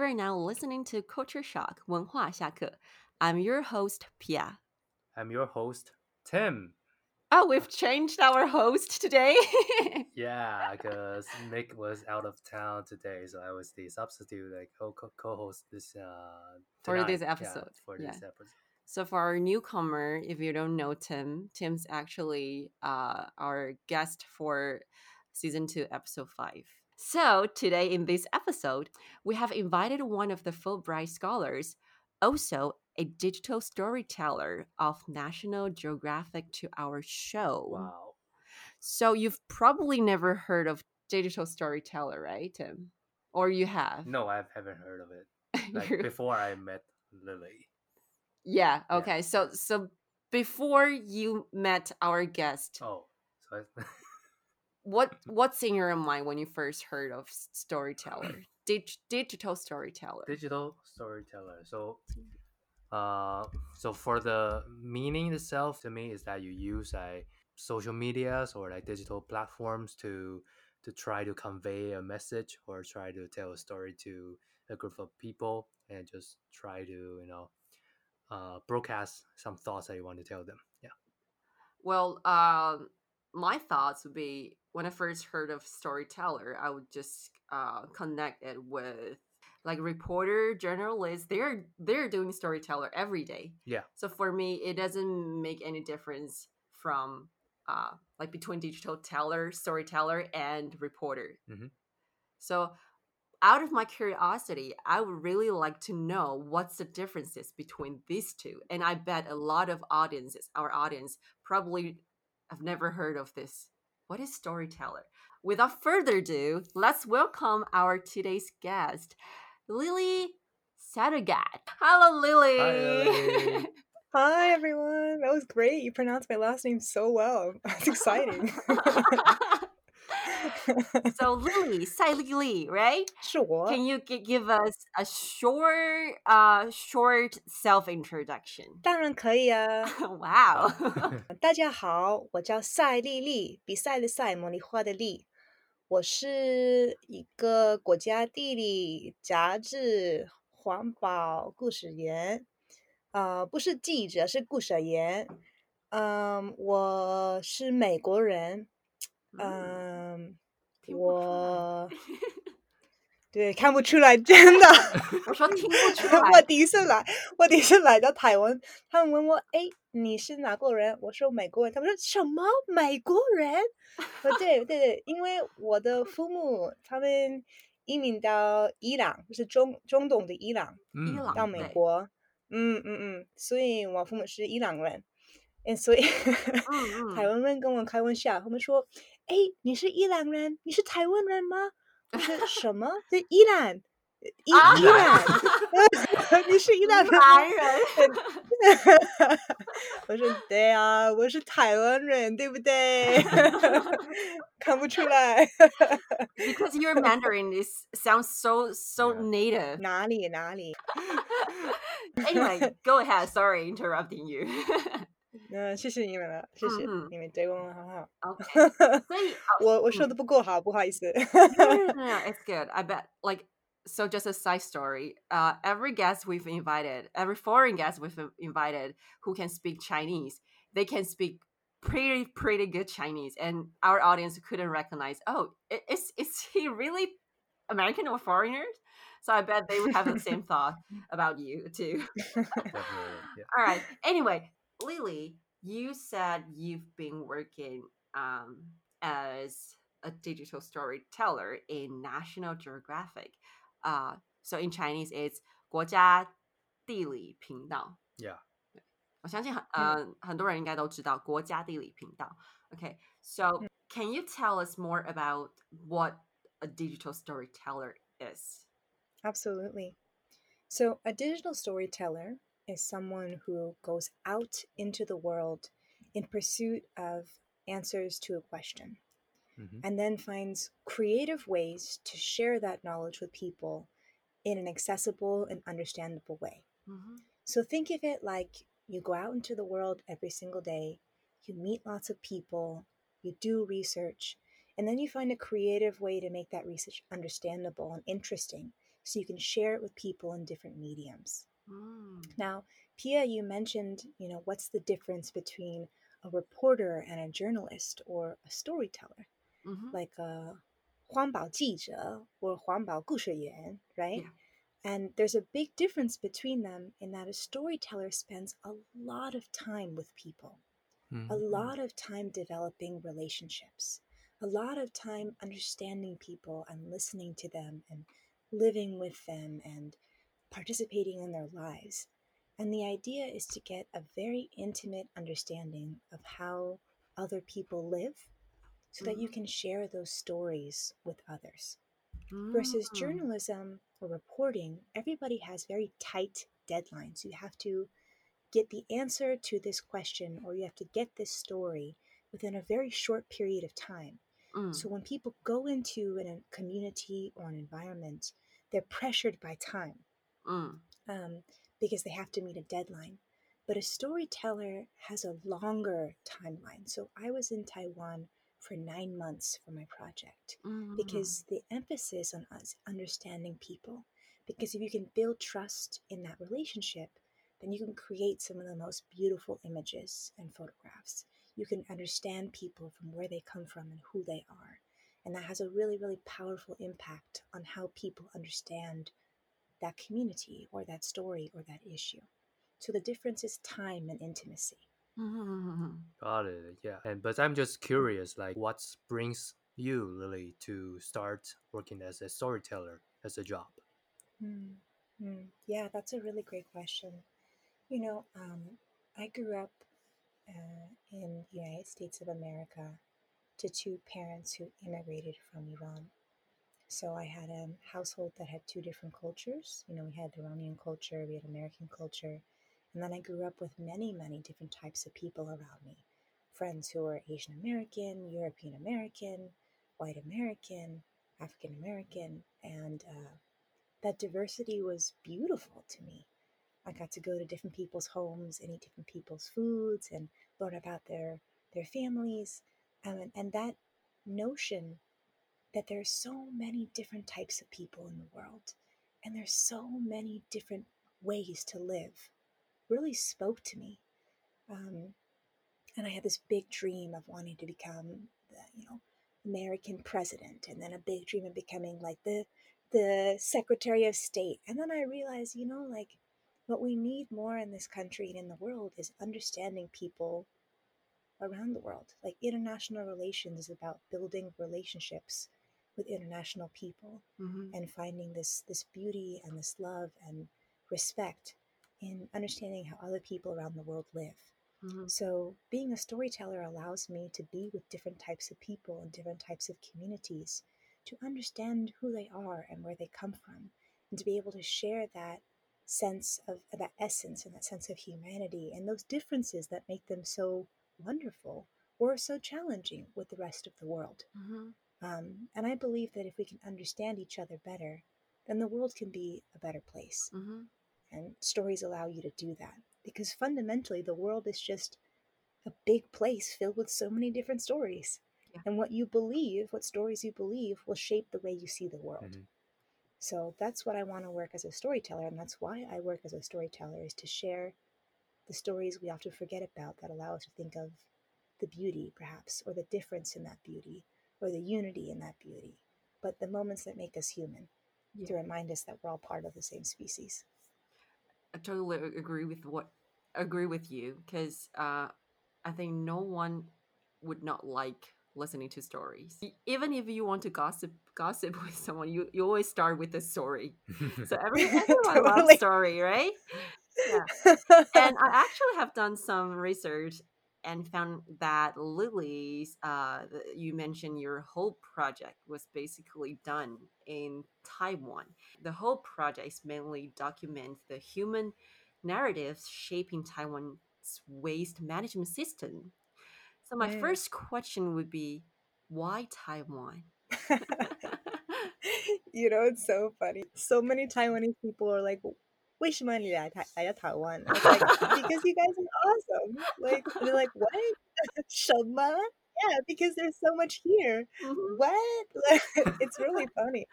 You are now listening to Culture Shock 文化下课. I'm your host Pia. I'm your host, Tim. Oh, we've changed our host today. yeah, because Nick was out of town today, so I was the substitute, like co co-host this uh for this tonight. episode. Yeah, for Yeah. this episode. So for our newcomer, if you don't know Tim, Tim's actually uh, our guest for season two, episode five. So today in this episode, we have invited one of the Fulbright scholars, also a digital storyteller of National Geographic, to our show. Wow. So you've probably never heard of digital storyteller, right, Tim? Or you have? No, I haven't heard of it. Like before I met Lily. yeah. Yeah. Okay. So so before you met our guest, Oh, so I, what what's in your mind when you first heard of storyteller Dig, digital storyteller digital storyteller. So, uh, so for the meaning itself, to me, is that you use like social medias or like digital platforms to to try to convey a message or try to tell a story to a group of people and just try to you know uh, broadcast some thoughts that you want to tell them. Yeah. well um my thoughts would be when i first heard of storyteller i would just uh connect it with like reporter journalists they're they're doing storyteller every day Yeah. so for me it doesn't make any difference from uh like between digital teller storyteller and reporter Mhm. so out of my curiosity i would really like to know what's the differences between these two and i bet a lot of audiences our audience probably have never heard of this what is storyteller without further ado let's welcome our today's guest lily Sadagat. hello lily, Hi, Lily. Hi everyone. That was great. You pronounced my last name so well. That's exciting. so lily 赛丽丽 right 是我。 can you gi- give us a short uh short self introduction 当然可以啊。 wow 大家好，我叫赛丽丽，比赛的赛，茉莉花的莉。我是一个国家地理杂志环保故事员，呃，不是记者，是故事员。嗯，我是美国人。嗯， 听不出我对看不出来，真的。我说听不出来我第一次来，我第一次来到台湾，他们问我，哎，你是哪国人？我说美国人。他们说什么美国人？我说对对对，因为我的父母他们移民到伊朗，就是中中东的伊朗，伊朗到美国。嗯嗯嗯，所以我父母是伊朗人，嗯，所以嗯台湾人跟我开玩笑，他们说，哎，你是伊朗人？你是台湾人吗？我说什么？对，伊朗，伊啊伊朗，你是伊朗人吗？男人我说对啊，我是台湾人，对不对？看不出来， because your Mandarin is sounds so so Yeah. native 哪里哪里？ anyway go ahead sorry interrupting you 嗯，谢谢你们了，谢谢嗯哼你们对我们很好。 okay 所以我我说嗯的不够好，不好意思。 no, no, no, no, it's good. I bet. Like, so just a side story. Uh, every guest we've invited, every foreign guest we've invited who can speak Chinese, they can speak pretty, pretty good Chinese, and our audience couldn't recognize. Oh, i- is is he really American or foreigner? So I bet they would have the same thought about you too. Definitely. Yeah. All right. Anyway, Lily, you said you've been working um, as a digital storyteller in National Geographic. Uh, so in Chinese, it's 国家地理频道。 Yeah. 我相信很呃很多人应该都知道国家地理频道。Okay, so can you tell us more about what a digital storyteller is? Absolutely. So, a digital storyteller is someone who goes out into the world in pursuit of answers to a question Mhm. and then finds creative ways to share that knowledge with people in an accessible and understandable way. So, think of it like you go out into the world every single day, you meet lots of people, you do research, and then you find a creative way to make that research understandable and interesting so you can share it with people in different mediums. Mm. Now, Pia, you mentioned, you know, what's the difference between a reporter and a journalist or a storyteller, Mhm. like a 环保记者 or 环保故事员, right? Yeah. And there's a big difference between them in that a storyteller spends a lot of time with people, a Mhm. lot of time developing relationships, a lot of time understanding people and listening to them and living with them and participating in their lives. And the idea is to get a very intimate understanding of how other people live so that you Mhm. can share those stories with others. Versus Mm. journalism or reporting, everybody has very tight deadlines. You have to get the answer to this question or you have to get this story within a very short period of time. Mm. So when people go into an, a community or an environment, they're pressured by time Mm. um, because they have to meet a deadline. But a storyteller has a longer timeline. So I was in Taiwan for nine months for my project Mm. because the emphasis on us understanding people. Because if you can build trust in that relationship, then you can create some of the most beautiful images and photographs. You can understand people from where they come from and who they are. And that has a really, really powerful impact on how people understand that community or that story or that issue. So the difference is time and intimacy. Mhm. Got it. Yeah. And but I'm just curious, like, what brings you, Lily, to start working as a storyteller as a job? Mm, mm. Yeah, that's a really great question. You know, um, I grew up uh, in the United States of America to two parents who immigrated from Iran. So I had a household that had two different cultures. You know, we had Iranian culture, we had American culture. And then I grew up with many, many different types of people around me friends who were Asian American, European American, white American, African American. And uh, that diversity was beautiful to me. I got to go to different people's homes and eat different people's foods and learn about their their families, um, and that notion that there's so many different types of people in the world, and there's so many different ways to live, really spoke to me. Um, and I had this big dream of wanting to become the you know American president, and then a big dream of becoming like the the Secretary of State. And then I realized, you know, like what we need more in this country and in the world is understanding people around the world. Like international relations is about building relationships with international people Mhm. and finding this this beauty and this love and respect in understanding how other people around the world live. Mhm. So, being a storyteller allows me to be with different types of people and different types of communities to understand who they are and where they come from, and to be able to share that sense of that essence and that sense of humanity and those differences that make them so wonderful or so challenging with the rest of the world. Mhm. Um, and I believe that if we can understand each other better, then the world can be a better place. Mhm. And stories allow you to do that. Because fundamentally, the world is just a big place filled with so many different stories. Yeah. And what you believe, what stories you believe, will shape the way you see the world. Mhm. So that's what I want to work as a storyteller. And that's why I work as a storyteller, is to share the stories we often forget about that allow us to think of the beauty, perhaps, or the difference in that beauty, or the unity in that beauty. But the moments that make us human to remind us that we're all part of the same species. I totally agree with what agree with you because uh, I think no one would not like listening to stories. Even if you want to gossip gossip with someone, you, you always start with a story. So every, everyone loves Totally. story, right? Yeah. and I actually have done some research and found that Lily's, uh, you mentioned your whole project was basically done in Taiwan. The whole project is mainly documents the human narratives shaping Taiwan's waste management system. So my first question would be, why Taiwan? you know, it's so funny. So many Taiwanese people are like, 为什么你来台来到台湾? I was like, because you guys are awesome. Like, and they're like, what? 什么? yeah, because there's so much here. Mhm. What? it's really funny.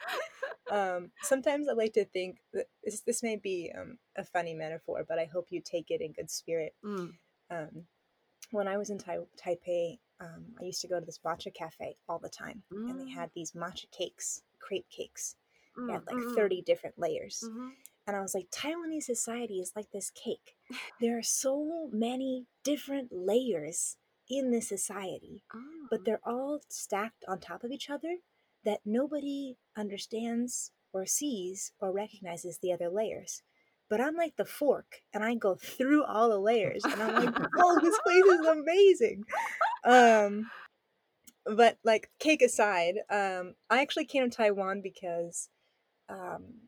Um, sometimes I like to think that this, this may be um, a funny metaphor, but I hope you take it in good spirit. Mm. Um, when I was in tai- Taipei, um, I used to go to this matcha cafe all the time, and they Mm. had these matcha cakes, crepe cakes. They Mm, had like mm, mm. 30 different layers. Mhm. And I was like, Taiwanese society is like this cake. There are so many different layers in this society, but Oh. they're all stacked on top of each other that nobody understands or sees or recognizes the other layers. But I'm like the fork and I go through all the layers and I'm like, oh, this place is amazing. Um, but like cake aside, um, I actually came to Taiwan because um,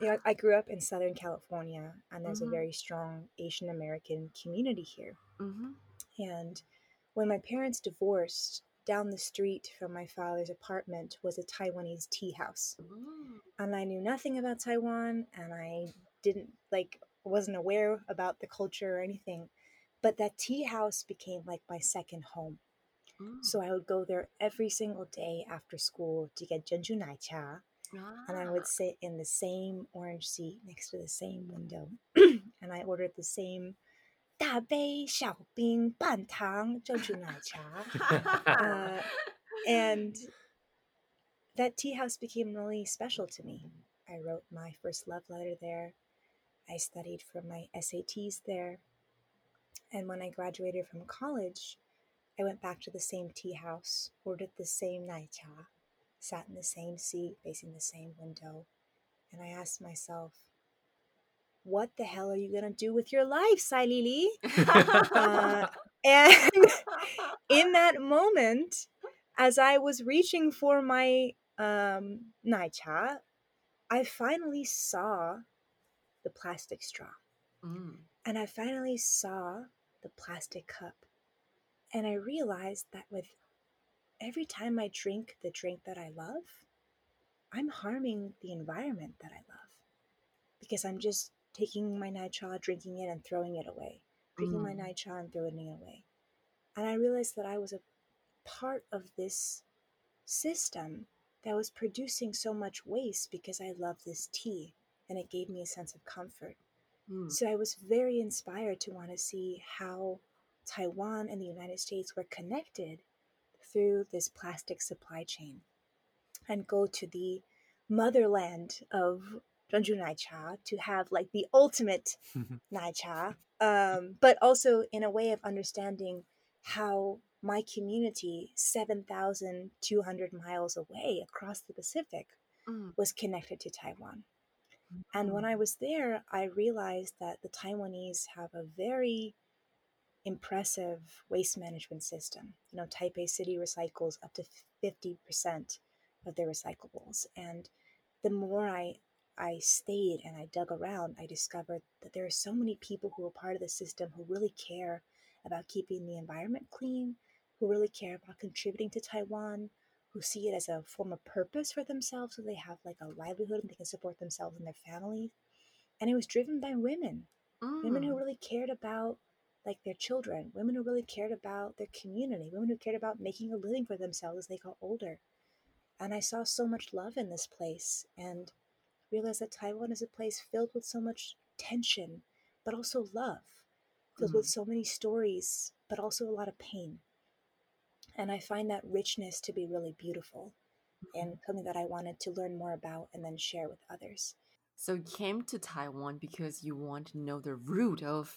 you know, I grew up in Southern California and there's Mhm. a very strong Asian American community here. Mhm. And when my parents divorced, down the street from my father's apartment was a Taiwanese tea house. Mm. And I knew nothing about Taiwan and I didn't like wasn't aware about the culture or anything. But that tea house became like my second home. Mm. So I would go there every single day after school to get Zhenzhu Nai Cha and I Ah. would sit in the same orange seat next to the same window and I ordered the same 大杯小冰半糖珍珠奶茶 uh, and that tea house became really special to me. I wrote my first love letter there. I studied for my SATs there. And when I graduated from college, I went back to the same tea house, ordered the same nai cha, sat in the same seat facing the same window, and I asked myself, what the hell are you going to do with your life, Sai Lili? Uh, and in that moment, as I was reaching for my um, nai cha, I finally saw the plastic straw. Mm. And I finally saw the plastic cup. And I realized that with every time I drink the drink that I love, I'm harming the environment that I love. Because I'm just taking my nai cha, drinking it, and throwing it away. Drinking my Mm. nai cha and throwing it away. And I realized that I was a part of this system that was producing so much waste because I love this tea and it gave me a sense of comfort. Mm. So I was very inspired to want to see how Taiwan and the United States were connected through this plastic supply chain and go to the motherland of Zhenzhu Nai Cha to have like the ultimate Nai Cha, um, but also in a way of understanding how my community, 7,200 miles away across the Pacific, Mm. was connected to Taiwan. And when Mm. I was there, I realized that the Taiwanese have a very impressive waste management system. You know, Taipei City recycles up to 50% of their recyclables. And the more I I stayed and I dug around, I discovered that there are so many people who are part of the system who really care about keeping the environment clean, who really care about contributing to Taiwan, who see it as a form of purpose for themselves so they have like a livelihood and they can support themselves and their families. And it was driven by women women who Mm. really cared about like their children women who really cared about their community women who cared about making a living for themselves as they got older. And i saw so much love in this place and realized that taiwan is a place filled with so much tension but also love filled with mm-hmm. so many stories but also a lot of pain. And i find that richness to be really beautiful and mm-hmm. something that i wanted to learn more about and then share with others. So you came to Taiwan because you want to know the root of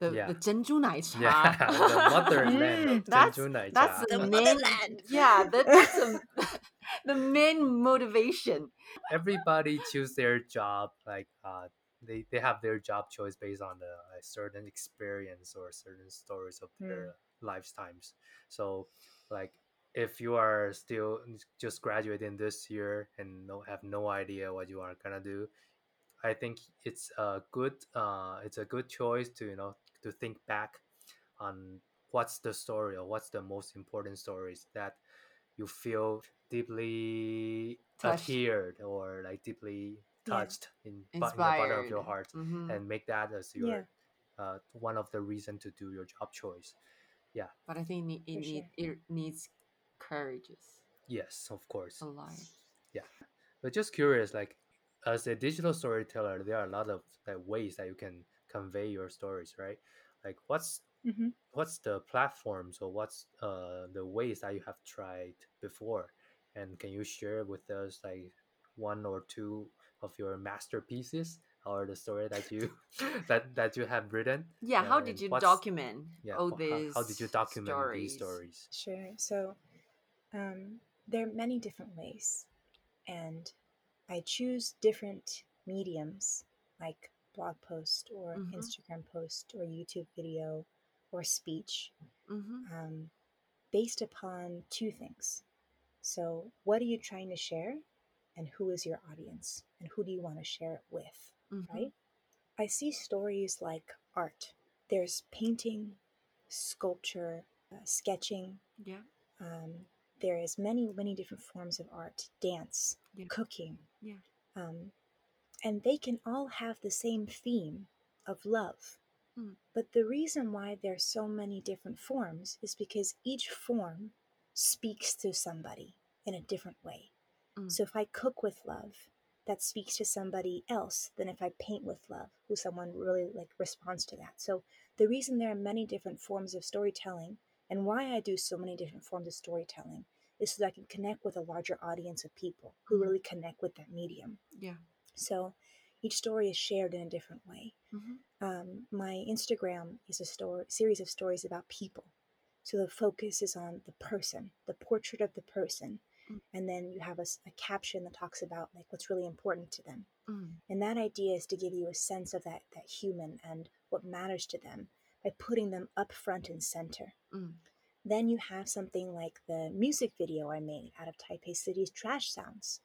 the Yeah. the Zhenzhu Nai Cha. the motherland Mm, that's- Zhenzhu Nai that's Cha. the The main motherland. yeah that, that's the, the main motivation. everybody choose their job like uh they, they have their job choice based on the a certain experience or certain stories of their lifetimes so like if you are still just graduating this year and no have no idea what you are gonna do i think it's a good uh it's a good choice to you know to think back on what's the story or what's the most important stories that you feel deeply Touched. adhered or like deeply Yeah. touched in, in the bottom of your Inspired. heart Mhm. and make that as your Yeah. uh, one of the reason to do your job choice Yeah. But I think it, it, For need, it needs courage Yes, of course. a lot. Yeah. But just curious, like as a digital storyteller, there are a lot of like ways that you can convey your stories, right? Like what's hmm what's the platforms or what's uh the ways that you have tried before? And can you share with us like one or two of your masterpieces or the story that you that that you have written? Yeah, how did you document Yeah, all these how, how did you document these stories? stories? Sure. So um, there are many different ways, and I choose different mediums like blog post or Mhm. Instagram post or YouTube video or speech Mm-hmm. um, based upon two things. So, what are you trying to share, and who is your audience, and who do you want to share it with? Mm-hmm. right? I see stories like art. There's painting, sculpture, uh, sketching. Yeah. Um, there is many, many different forms of art, dance, Yeah. cooking. Yeah. Um, and they can all have the same theme of love. Mm. But the reason why there's so many different forms is because each form speaks to somebody in a different way. Mm. So if I cook with love, that speaks to somebody else than if I paint with love, who someone really like responds to that. So the reason there are many different forms of storytelling and why I do so many different forms of storytelling is so that I can connect with a larger audience of people who Mhm. really connect with that medium. Yeah. So each story is shared in a different way. Mm-hmm. Um, my Instagram is a story series of stories about people. So the focus is on the person, the portrait of the person, Mm. and then you have a caption that talks about like what's really important to them. Mm. And that idea is to give you a sense of that that human and what matters to them by putting them up front and center. Then you have something like the music video I made out of Taipei City's trash sounds.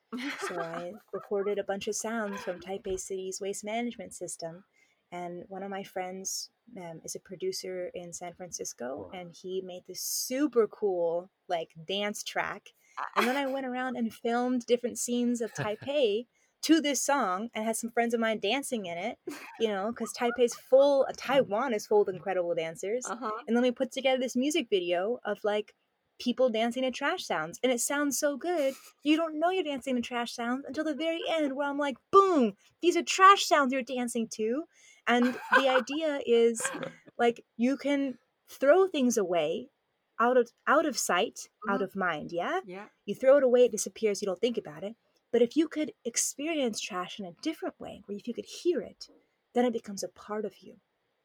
So I recorded a bunch of sounds from Taipei City's waste management system. And one of my friends um, is a producer in San Francisco, and he made this super cool like dance track. And then I went around and filmed different scenes of Taipei to this song, and had some friends of mine dancing in it. You know, because Taipei's full, uh, Taiwan is full of incredible dancers. uh-huh. And then we put together this music video of like people dancing to trash sounds. And it sounds so good. You don't know you're dancing to trash sounds until the very end, where I'm like, boom, these are trash sounds you're dancing to. And the idea is like you can throw things away out of out of sight, out Mhm. of mind, yeah? Yeah. You throw it away, it disappears, you don't think about it. But if you could experience trash in a different way, where if you could hear it, then it becomes a part of you,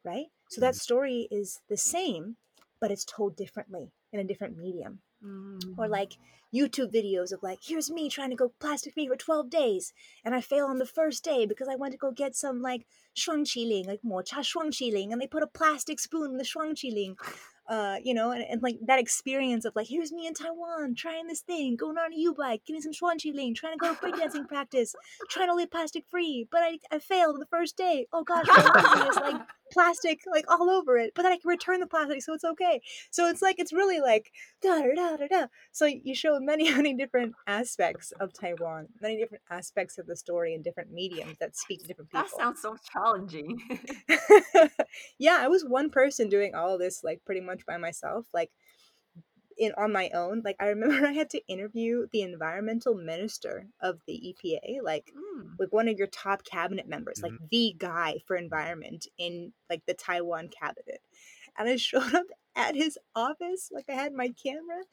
right? So that story is the same, but it's told differently in a different medium. Mm. Or like YouTube videos of like, here's me trying to go plastic free for 12 days, and I fail on the first day because I went to go get some like shuang shuangqiling, like mocha shuang shuangqiling, and they put a plastic spoon in the shuang shuangqiling. Uh, you know, and, and like that experience of like, here's me in Taiwan trying this thing, going on a U-bike, getting some shuangqiling, trying to go to breakdancing practice, trying to live plastic free, but I, I failed the first day. Oh gosh, my is like plastic like all over it, but then I can return the plastic, so it's okay. So it's like it's really like da da da da da. So you show many many different aspects of Taiwan, many different aspects of the story in different mediums that speak to different people. That sounds so challenging. yeah, I was one person doing all this like pretty much by myself, like in on my own. Like I remember I had to interview the environmental minister of the EPA, like Mm. like one of your top cabinet members, like the guy for environment in like the Taiwan cabinet. And I showed up at his office, like I had my camera,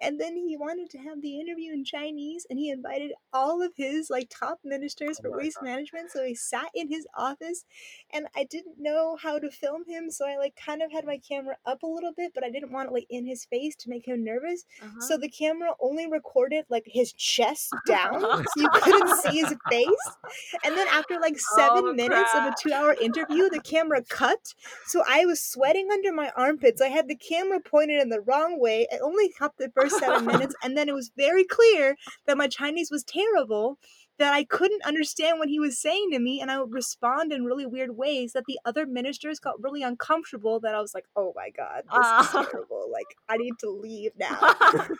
and then he wanted to have the interview in Chinese, and he invited all of his like top ministers Oh for my waste God. management. So he sat in his office, and I didn't know how to film him, so I like kind of had my camera up a little bit, but I didn't want it like in his face to make him nervous. Uh-huh. So the camera only recorded like his chest down, so you couldn't see his face. And then after like seven Oh, minutes of a two-hour interview, the camera cut. So I was sweating under my armpits. I had the camera pointed in the wrong way. It only cut the first seven minutes, and then it was very clear that my Chinese was terrible. That I couldn't understand what he was saying to me, and I would respond in really weird ways that the other ministers got really uncomfortable. That I was like, "Oh my god, this Ah. is terrible! Like, I need to leave now."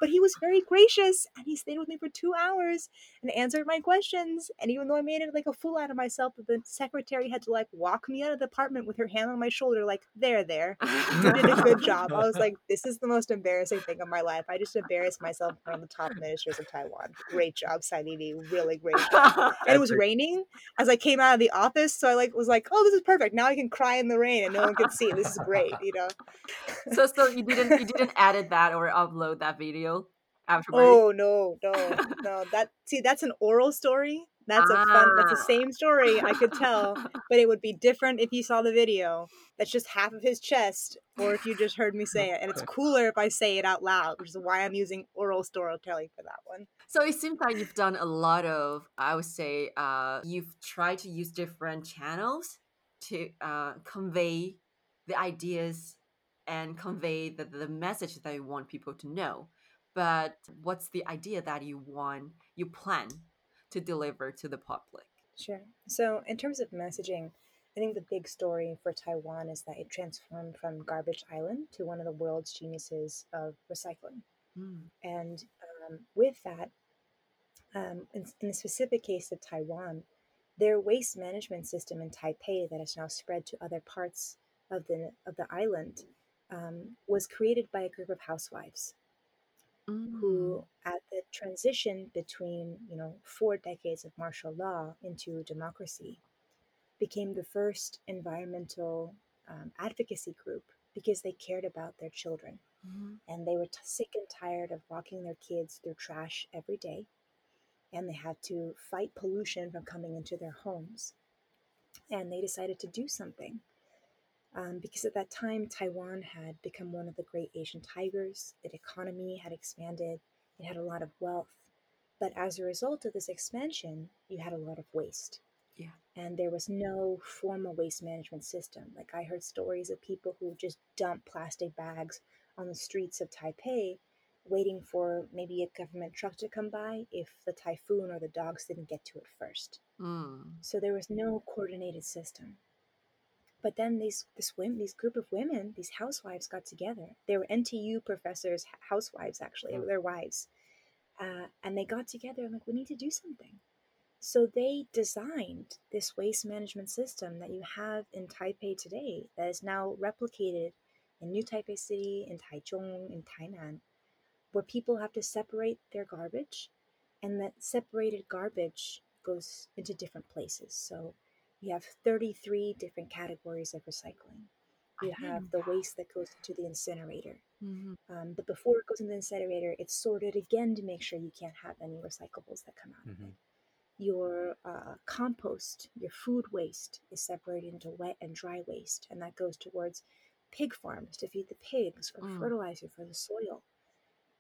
but he was very gracious, and he stayed with me for two hours and answered my questions. And even though I made it like a fool out of myself, the secretary had to like walk me out of the apartment with her hand on my shoulder, like, "There, there." You did a good job. I was like, this is the most embarrassing thing of my life. I just embarrassed myself in front of the top ministers of Taiwan. Great job, Sai Lili. Really great job. And it was raining as I came out of the office, so I like was like, oh, this is perfect. Now I can cry in the rain and no one can see. This is great, you know. so so you didn't you didn't edit that or upload that video afterwards. Oh no, no, no. That see, that's an oral story. That's a fun. That's the Ah. same story I could tell, but it would be different if you saw the video. That's just half of his chest, or if you just heard me say it. And it's cooler if I say it out loud, which is why I'm using oral storytelling for that one. So it seems like you've done a lot of, I would say, uh, you've tried to use different channels to uh, convey the ideas and convey the, the message that you want people to know. But what's the idea that you want, you plan to deliver to the public? Sure. So, in terms of messaging, I think the big story for Taiwan is that it transformed from garbage island to one of the world's geniuses of recycling. Mm. And um, with that, um, in, in the specific case of Taiwan, their waste management system in Taipei that has now spread to other parts of the of the island um, was created by a group of housewives Mm. who, at the transition between you know four decades of martial law into democracy, became the first environmental um, advocacy group because they cared about their children Mhm. and they were t- sick and tired of walking their kids through trash every day and they had to fight pollution from coming into their homes and they decided to do something um, because at that time taiwan had become one of the great asian tigers its economy had expanded it had a lot of wealth but as a result of this expansion you had a lot of waste Yeah. and there was no formal waste management system like i heard stories of people who just dump plastic bags on the streets of Taipei, waiting for maybe a government truck to come by if the typhoon or the dogs didn't get to it first. Mm. So there was no coordinated system. But then these this women, these group of women, these housewives got together. They were NTU professors, housewives actually, Mm. their wives, uh, and they got together and like we need to do something. So they designed this waste management system that you have in Taipei today that is now replicated in New Taipei City, in Taichung, in Tainan, where people have to separate their garbage, and that separated garbage goes into different places. So you have 33 different categories of recycling. You have the waste that goes into the incinerator. Mhm. Um, but before it goes into the incinerator, it's sorted again to make sure you can't have any recyclables that come out of Mhm. it. Your uh, compost, your food waste, is separated into wet and dry waste, and that goes towards pig farms to feed the pigs or Mm. fertilizer for the soil.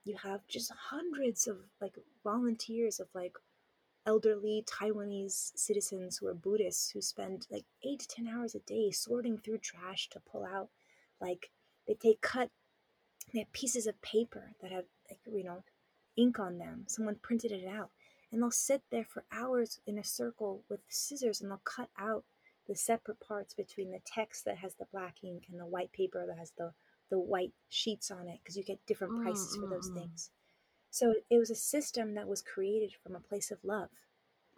You have just hundreds of like volunteers of like elderly Taiwanese citizens who are Buddhists who spend like eight to ten hours a day sorting through trash to pull out like they take cut they have pieces of paper that have like you know ink on them. Someone printed it out. And they'll sit there for hours in a circle with scissors and they'll cut out the separate parts between the text that has the black ink and the white paper that has the the white sheets on it because you get different Mm, prices for mm, those mm. things so it was a system that was created from a place of love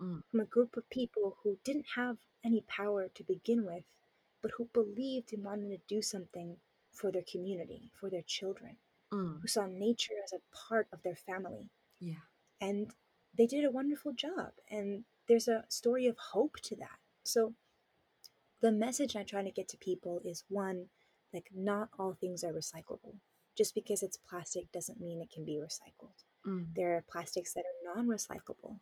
Mm. from a group of people who didn't have any power to begin with but who believed and wanted to do something for their community for their children Mm. who saw nature as a part of their family. Yeah. And they did a wonderful job. And there's a story of hope to that. So, the message I'm trying to get to people is one, like, not all things are recyclable. Just because it's plastic doesn't mean it can be recycled. Mm. There are plastics that are non recyclable.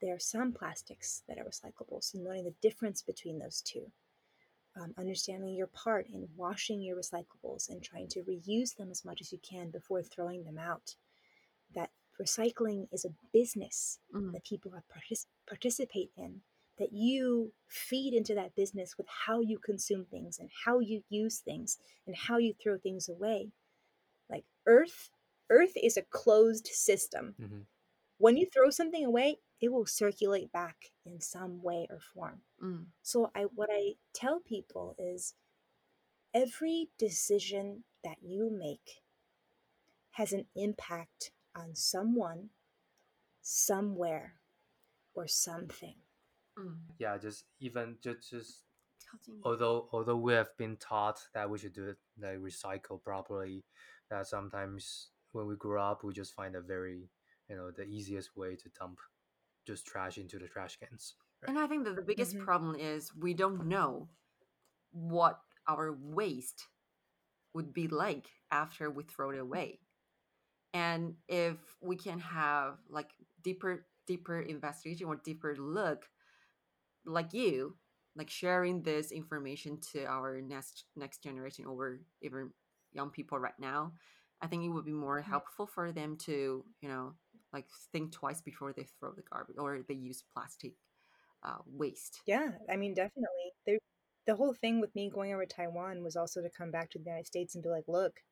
There are some plastics that are recyclable. So, knowing the difference between those two um, understanding your part in washing your recyclables and trying to reuse them as much as you can before throwing them out. That recycling is a business Mm. that people have partic- participate in. That you feed into that business with how you consume things and how you use things and how you throw things away like earth earth is a closed system mm-hmm. when you throw something away it will circulate back in some way or form mm. so i what i tell people is every decision that you make has an impact on someone somewhere or something mm. yeah just even just just although although we have been taught that we should do it like recycle properly that sometimes when we grow up we just find a very you know the easiest way to dump just trash into the trash cans. Right? And I think that the biggest Mhm. problem is we don't know what our waste would be like after we throw it away. And if we can have like deeper deeper investigation or deeper look like you, like sharing this information to our next next generation or even young people right now, I think it would be more helpful for them to, you know, like think twice before they throw the garbage or they use plastic uh, waste. Yeah, I mean, definitely. There, the whole thing with me going over to Taiwan was also to come back to the United States and be like, look,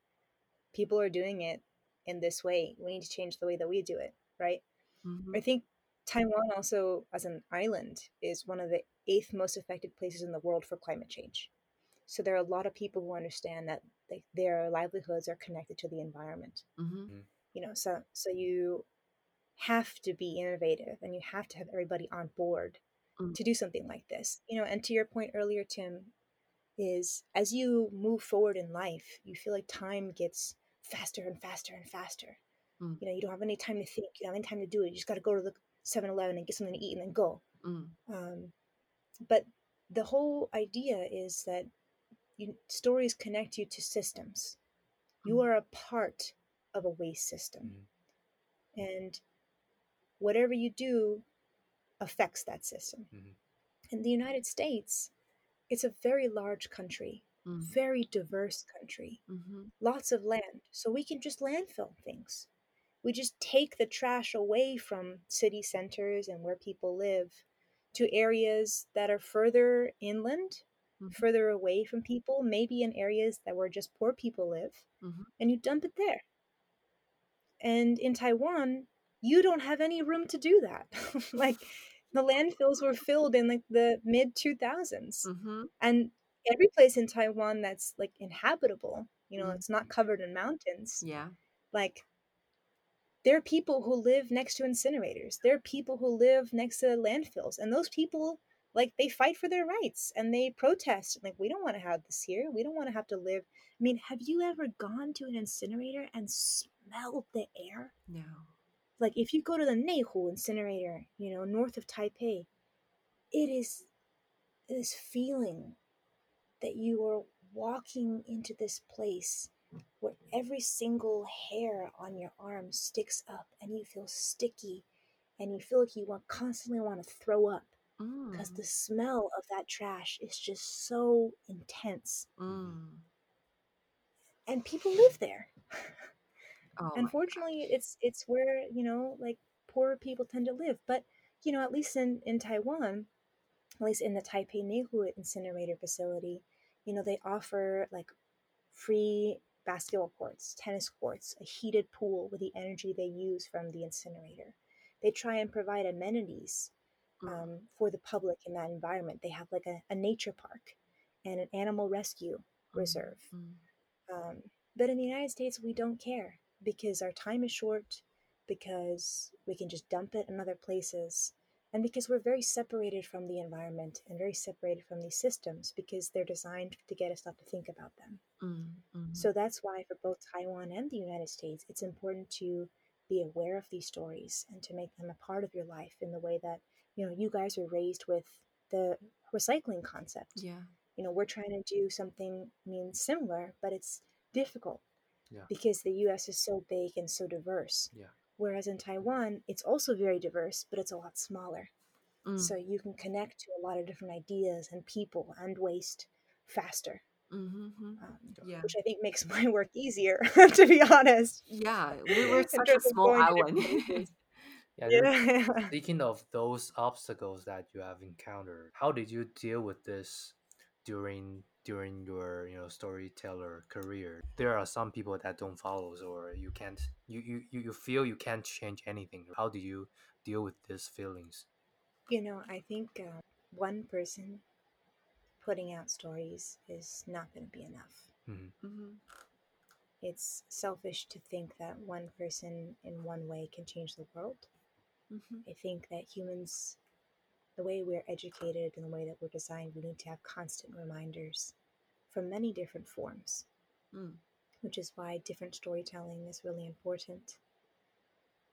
people are doing it in this way. We need to change the way that we do it, right? Mhm. I think Taiwan also, as an island, is one of the eighth most affected places in the world for climate change. So there are a lot of people who understand that like, their livelihoods are connected to the environment. Mhm. You know, so so you have to be innovative and you have to have everybody on board Mm. to do something like this. You know, and to your point earlier, Tim, is as you move forward in life, you feel like time gets faster and faster and faster. Mm. You know, you don't have any time to think, you don't have any time to do it. You just got to go to the 7 Eleven and get something to eat and then go. Mm. Um, but the whole idea is that you, stories connect you to systems. You Mm. are a part of a waste system. Mhm. And whatever you do affects that system. Mhm. In the United States, it's a very large country, Mm. very diverse country, Mhm. lots of land. So we can just landfill things. We just take the trash away from city centers and where people live to areas that are further inland, Mhm. further away from people, maybe in areas that where just poor people live, Mhm. and you dump it there. And in Taiwan, you don't have any room to do that. like the landfills were filled in like the mid 2000s Mhm. and every place in Taiwan that's like inhabitable, you know, Mm. it's not covered in mountains. Yeah. Like there are people who live next to incinerators. There are people who live next to landfills, and those people like they fight for their rights and they protest. Like we don't want to have this here. We don't want to have to live. I mean, have you ever gone to an incinerator and smelled the air? No. like if you go to the Neihu incinerator, you know, north of Taipei, it is this feeling that you are walking into this place where every single hair on your arm sticks up and you feel sticky and you feel like you want constantly want to throw up because Mm. the smell of that trash is just so intense Mm. and people live there Oh unfortunately it's it's where you know like poor people tend to live but you know at least in in taiwan at least in the taipei neihu incinerator facility you know they offer like free basketball courts tennis courts a heated pool with the energy they use from the incinerator they try and provide amenities. Um, for the public in that environment they have like a, a nature park and an animal rescue reserve Mm. um, but in the United States, we don't care because our time is short, because we can just dump it in other places, and because we're very separated from the environment and very separated from these systems because they're designed to get us not to think about them. Mm. Mm. So that's why for both Taiwan and the United States, it's important to be aware of these stories and to make them a part of your life in the way that you know you guys were raised with the recycling concept yeah. you know we're trying to do something I mean similar but it's difficult Yeah. because the us is so big and so diverse Yeah. whereas in taiwan it's also very diverse but it's a lot smaller Mm. so you can connect to a lot of different ideas and people and waste faster Mhm. um, Yeah. which i think makes my work easier to be honest Yeah. We were in such a small island. Different places. Yeah, yeah Speaking of those obstacles that you have encountered, how did you deal with this during during your you know storyteller career there are some people that don't follow or you can't you you, you feel you can't change anything how do you deal with these feelings you know i think uh, one person putting out stories is not going to be enough mm-hmm. Mm-hmm. it's selfish to think that one person in one way can change the world Mm-hmm. i think that humans the way we're educated and the way that we're designed we need to have constant reminders from many different forms Mm. which is why different storytelling is really important.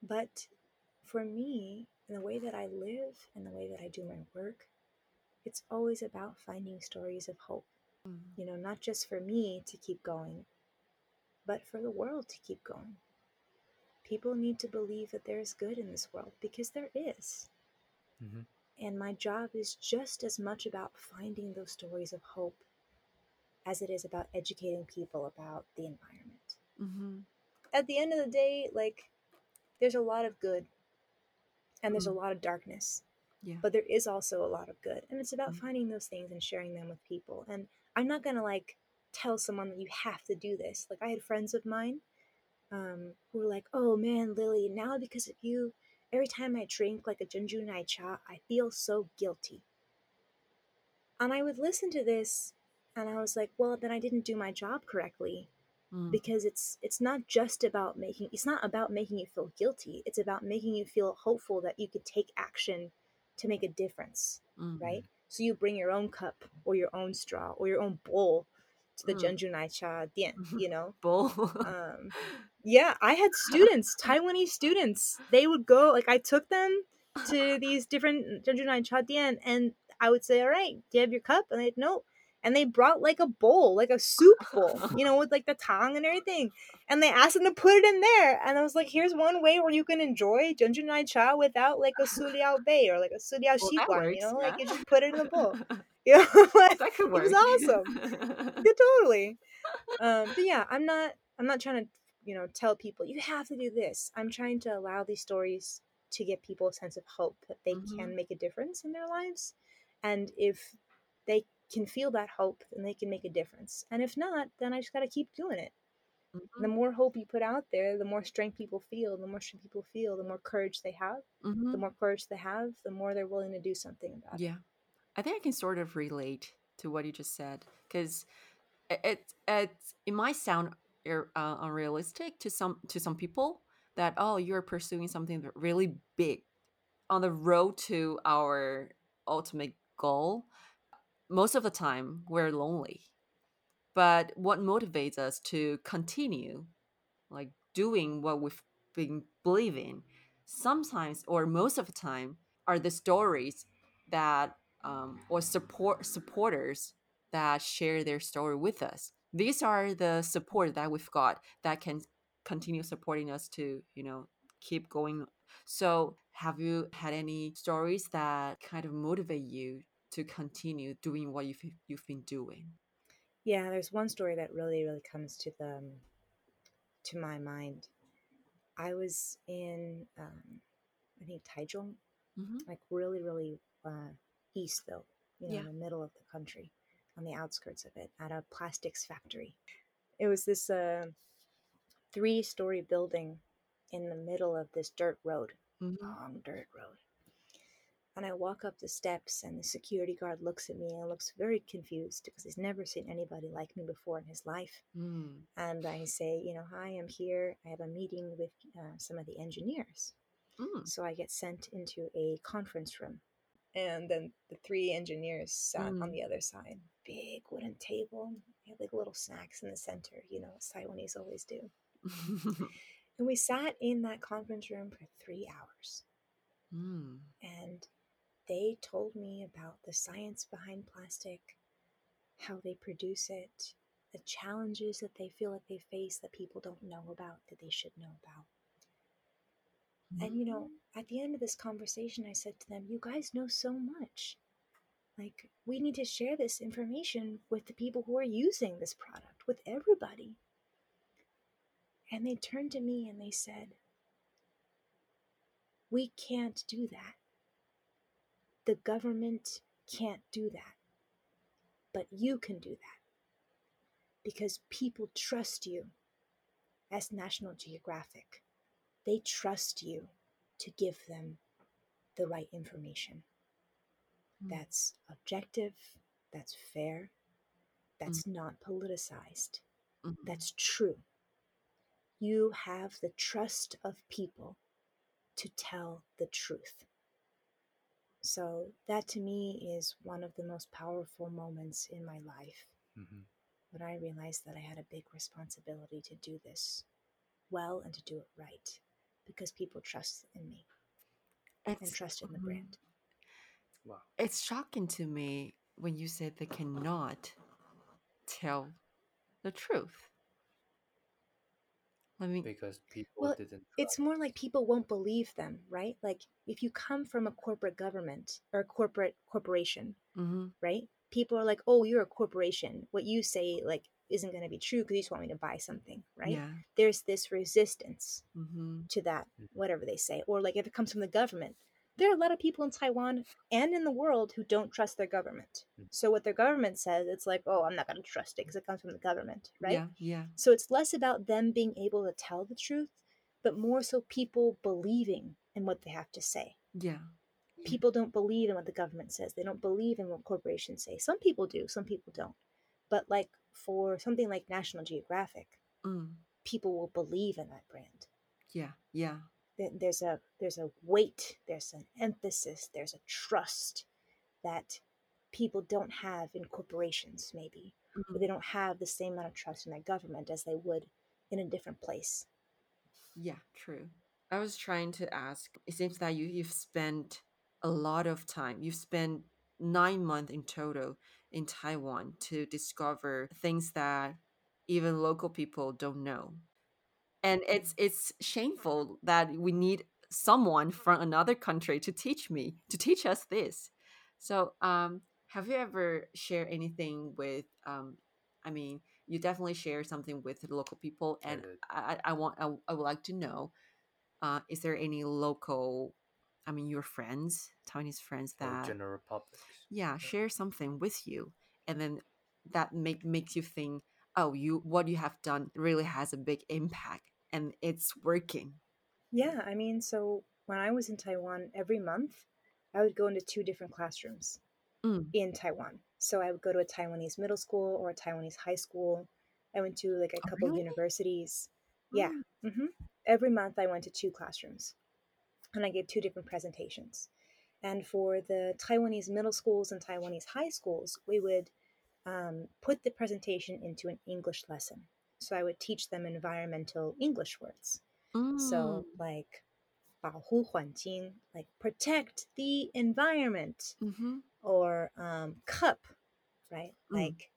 But for me, in the way that I live and the way that I do my work, it's always about finding stories of hope. Mm. You know, not just for me to keep going, but for the world to keep going. People need to believe that there is good in this world because there is. mm-hmm. And my job is just as much about finding those stories of hope as it is about educating people about the environment. Mm-hmm. At the end of the day, like, there's a lot of good and there's a Mm. lot of darkness, Yeah. but there is also a lot of good. And it's about Mm. finding those things and sharing them with people. And I'm not going to like tell someone that you have to do this. Like, I had friends of mine um, who were like, oh man, Lily, now because of you, every time I drink like a Zhenzhu Nai Cha, I feel so guilty. And I would listen to this and I was like, well, then I didn't do my job correctly Mm. because it's it's not just about making it's not about making you feel guilty. It's about making you feel hopeful that you could take action to make a difference, Mm. right? So you bring your own cup or your own straw or your own bowl to the Mm. Zhenzhu Nai Cha Dian, you know? bowl. um, yeah, I had students, Taiwanese students. They would go like I took them to these different Zhenzhu Cha Dian, and I would say, "All right, do you have your cup?" And they'd no, and they brought like a bowl, like a soup bowl, you know, with like the tang and everything. And they asked them to put it in there, and I was like, "Here's one way where you can enjoy Zhenzhu Cha without like a suliao bei or like a suliao Well, you know, works, like you just put it in the bowl." You know, like, that could it was awesome. yeah, totally. Um, but yeah, I'm not. I'm not trying to, you know, tell people you have to do this. I'm trying to allow these stories to get people a sense of hope that they Mhm. can make a difference in their lives, and if they can feel that hope, then they can make a difference. And if not, then I just got to keep doing it. Mhm. The more hope you put out there, the more strength people feel. The more strength people feel, the more courage they have. Mhm. The more courage they have, the more they're willing to do something about it. Yeah, I think I can sort of relate to what you just said because it, it it might sound ir- uh, unrealistic to some to some people that oh you're pursuing something really big on the road to our ultimate goal. Most of the time, we're lonely, but what motivates us to continue, like doing what we've been believing, sometimes or most of the time, are the stories that um, or support supporters that share their story with us. These are the support that we've got that can continue supporting us to you know keep going. So, have you had any stories that kind of motivate you to continue doing what you've you've been doing? Yeah, there's one story that really, really comes to the um, to my mind. I was in, um, I think Taichung, Mm-hmm. like really, really uh, east though, you know, Yeah. in the middle of the country, on the outskirts of it, at a plastics factory. It was this uh, three-story building in the middle of this dirt road, Mm-hmm. long dirt road. And I walk up the steps, and the security guard looks at me and looks very confused because he's never seen anybody like me before in his life. Mm. And I say, you know, hi, I'm here. I have a meeting with uh, some of the engineers. Mm. So I get sent into a conference room. And then the three engineers sat on Mm. the other side. Big wooden table. They had like little snacks in the center, you know, as Taiwanese always do. And we sat in that conference room for three hours. mm. and they told me about the science behind plastic, how they produce it, the challenges that they feel like they face that people don't know about that they should know about. And you know, at the end of this conversation, I said to them, You guys know so much. Like, we need to share this information with the people who are using this product, with everybody. And they turned to me and they said, We can't do that. The government can't do that. But you can do that. because people trust you as National Geographic. They trust you to give them the right information. That's objective, that's fair, that's not politicized, Mhm. that's true. You have the trust of people to tell the truth. So, that to me is one of the most powerful moments in my life Mhm. when I realized that I had a big responsibility to do this well and to do it right because people trust in me and trust in the mhm. brand. Wow. It's shocking to me when you say they cannot tell the truth. Let me. Because people Well, didn't. It's more like people won't believe them, right? Like if you come from a corporate government or a corporate corporation, hmm right? People are like, "Oh, you're a corporation. What you say like isn't going to be true because you just want me to buy something," right? Yeah. There's this resistance hmm to that, Mhm. whatever they say. Or like if it comes from the government, there are a lot of people in Taiwan and in the world who don't trust their government. Mhm. So what their government says, it's like, "Oh, I'm not going to trust it because it comes from the government," right? Yeah. Yeah. So it's less about them being able to tell the truth, but more so people believing in what they have to say. Yeah. People don't believe in what the government says. They don't believe in what corporations say. Some people do, some people don't. But like for something like National Geographic, Mm. people will believe in that brand. Yeah. Yeah. Th- There's a there's a weight, there's an emphasis, there's a trust that people don't have in corporations maybe. Mhm. they don't have the same amount of trust in their government as they would in a different place. Yeah, true. I was trying to ask. It seems that you you've spent a lot of time. You've spent nine months in total in Taiwan to discover things that even local people don't know. And it's it's shameful that we need someone from another country to teach me to teach us this. So, um, have you ever shared anything with? Um, I mean, you definitely share something with the local people, and. I, I I want I, I would like to know uh, is there any local i mean your friends taiwanese friends Or that general public. yeah share something with you and then that make makes you think oh you what you have done really has a big impact and it's working Yeah, I mean, so when I was in Taiwan every month, I would go into two different classrooms Mm. in Taiwan. So I would go to a Taiwanese middle school or a Taiwanese high school. I went to like a Oh, couple of really? universities. Yeah. Mm. hmm Every month I went to two classrooms and I gave two different presentations. And for the Taiwanese middle schools and Taiwanese high schools, we would um, put the presentation into an English lesson. So I would teach them environmental English words. So Mm. like 保护环境, like protect the environment, Mhm. or um, cup, right? Mm. Like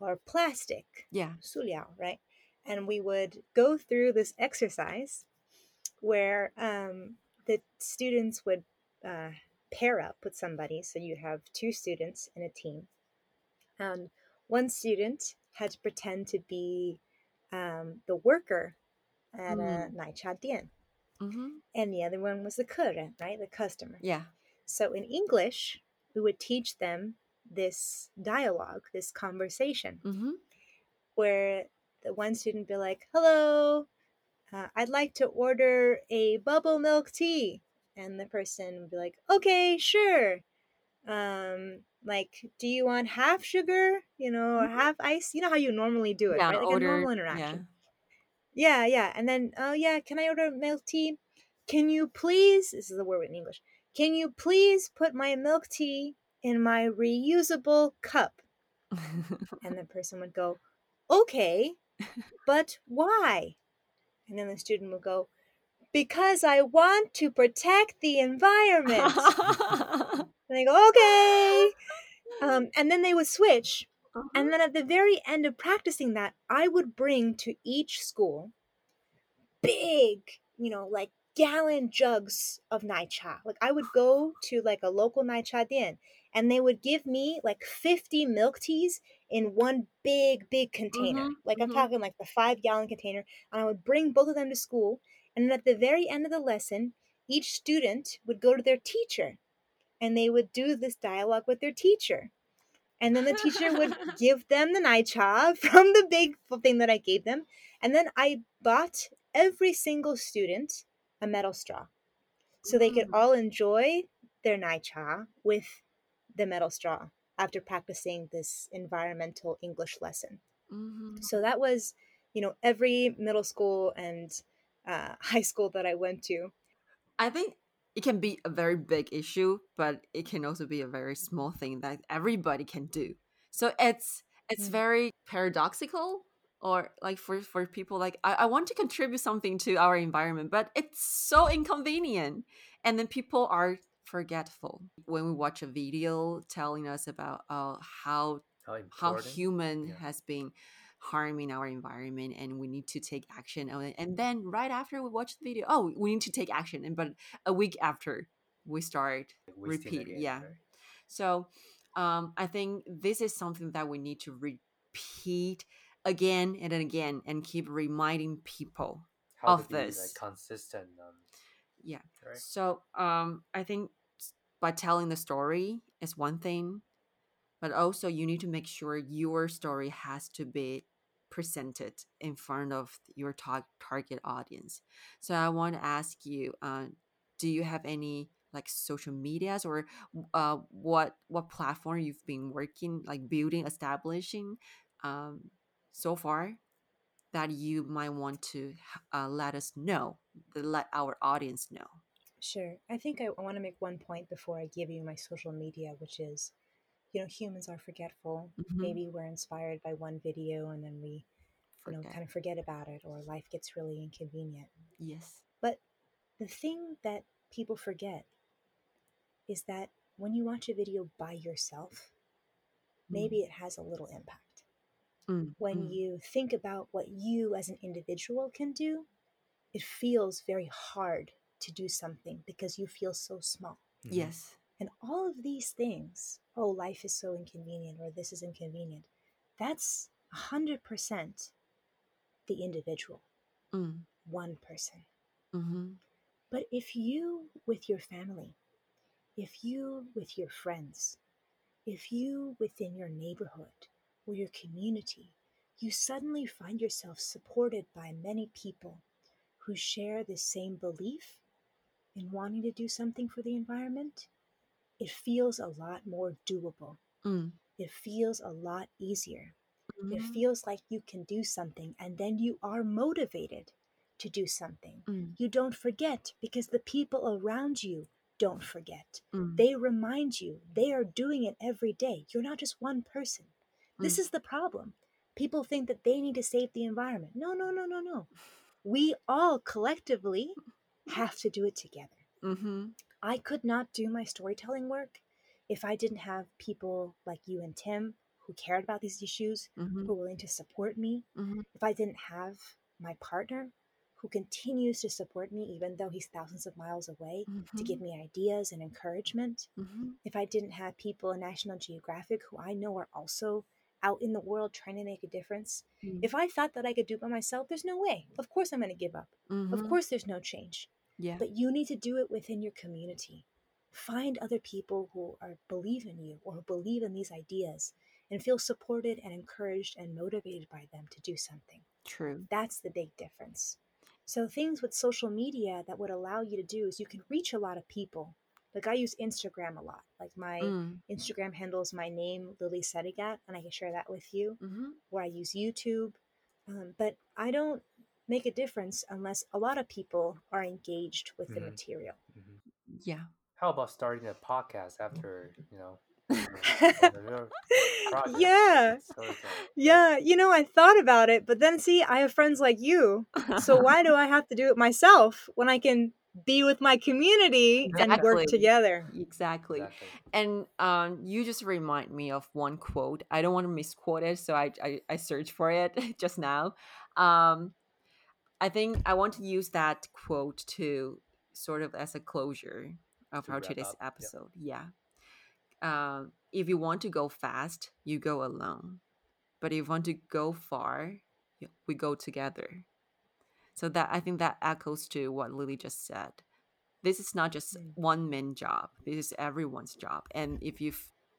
or plastic, yeah 塑料, right? And we would go through this exercise where um, the students would uh, pair up with somebody. So you have two students in a team, and one student had to pretend to be um, the worker at mm. a Nai Cha Dian. Mm-hmm. And the other one was the customer, right? The customer. Yeah. So in English, we would teach them this dialogue, this conversation, mm-hmm. where the one student be like, "Hello, uh, I'd like to order a bubble milk tea," and the person would be like, "Okay, sure." Um, like, do you want half sugar? You know, or Mhm. half ice? You know how you normally do it, yeah right? Like order a normal yeah interaction. Yeah, yeah. And then, oh yeah, can I order milk tea? Can you please? This is the word in English. Can you please put my milk tea in my reusable cup? And the person would go, okay, but why? And then the student would go, because I want to protect the environment. and they go, okay. Um, and then they would switch. And then at the very end of practicing that, I would bring to each school big, you know, like gallon jugs of nai cha. Like I would go to like a local nai cha dian and they would give me like 50 milk teas in one big, big container. Mhm, Like I'm mhm. talking like the five gallon container. And I would bring both of them to school. And then at the very end of the lesson, each student would go to their teacher and they would do this dialogue with their teacher. And then the teacher would give them the nai cha from the big thing that I gave them. And then I bought every single student a metal straw so they could Mm. all enjoy their nai cha with the metal straw after practicing this environmental English lesson. Mhm. So that was, you know, every middle school and uh, high school that I went to. I think it can be a very big issue, but it can also be a very small thing that everybody can do. So it's it's Mm. very paradoxical or like for for people like I, I want to contribute something to our environment, but it's so inconvenient. And then people are forgetful when we watch a video telling us about uh, how How how human Yeah. has been harming our environment and we need to take action on it. and then right after we watch the video oh we need to take action and but a week after we start Like wasting repeat again, yeah right? so um i think this is something that we need to repeat again and again and keep reminding people How of to be like this. consistent. Um, yeah right. So um I think by telling the story is one thing, but also you need to make sure your story has to be presented in front of your tar- target audience. So I want to ask you, uh, do you have any like social medias or uh, what what platform you've been working like building establishing um, so far that you might want to uh, let us know let our audience know Sure. I think I want to make one point before I give you my social media, which is, you know, humans are forgetful. Mhm. Maybe we're inspired by one video and then we, you know, kind of forget about it or life gets really inconvenient. yes But the thing that people forget is that when you watch a video by yourself, maybe it has a little impact. Mm, When mm. you think about what you as an individual can do, it feels very hard to do something because you feel so small. Yes And all of these things, oh, life is so inconvenient or this is inconvenient, that's 100% the individual, mm, one person. mm-hmm. But if you, with your family, if you, with your friends, if you, within your neighborhood or your community, you suddenly find yourself supported by many people who share the same belief in wanting to do something for the environment, it feels a lot more doable. Mm, It feels a lot easier. It mhm, feels like you can do something and then you are motivated to do something. mm, You don't forget because the people around you don't forget. mm, They remind you they are doing it every day. You're not just one person. This Mm. is the problem. People think that they need to save the environment. No, no, no, no, no. We all collectively have to do it together. mm-hmm. I could not do my storytelling work if I didn't have people like you and Tim who cared about these issues, Mm-hmm. who were willing to support me. Mm-hmm. If I didn't have my partner who continues to support me even though he's thousands of miles away to give me ideas and encouragement. Mm-hmm. If I didn't have people in National Geographic who I know are also out in the world trying to make a difference. Mm. If I thought that I could do it by myself, there's no way. Of course I'm going to give up. Of Mhm. course there's no change. Yeah But you need to do it within your community. Find other people who are believe in you or who believe in these ideas and feel supported and encouraged and motivated by them to do something. true That's the big difference. So things with social media that would allow you to do is you can reach a lot of people. Like I use Instagram a lot. Like my mm. Instagram handle is my name, Lily Sedaghat, and I can share that with you. mm-hmm. Where I use YouTube, um, but I don't make a difference unless a lot of people are engaged with the Mhm. material. Mhm. yeah How about starting a podcast after you know? the real project yeah, yeah. You know, I thought about it, but then see, I have friends like you. So why do I have to do it myself when I can be with my community and work together? exactly Exactly. and um you just remind me of one quote i don't want to misquote it so i i, I searched for it just now um i think i want to use that quote to sort of as a closure of To our today's up, yep. episode yeah um if you want to go fast you go alone but if you want to go far we go together so that i think that echoes to what lily just said this is not just Mm. one man job this is everyone's job and if you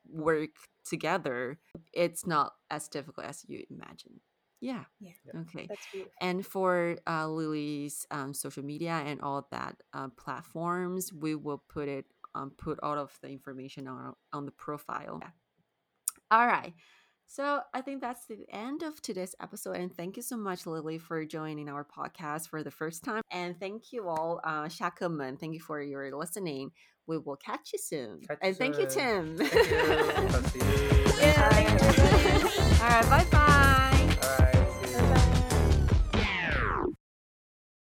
work together, it's not as difficult as you imagine. Yeah. Yeah. Okay. That's beautiful. And for uh, Lily's um, social media and all that uh, platforms, we will put it um, put all of the information on on the profile. All right. So I think that's the end of today's episode, and thank you so much, Lily, for joining our podcast for the first time. And thank you all, uh, Shakuman. Thank you for your listening. We will catch you soon. Catch and thank you. Tim. Thank you. I'll see you. Yeah, thank you, everybody. all right. Bye bye.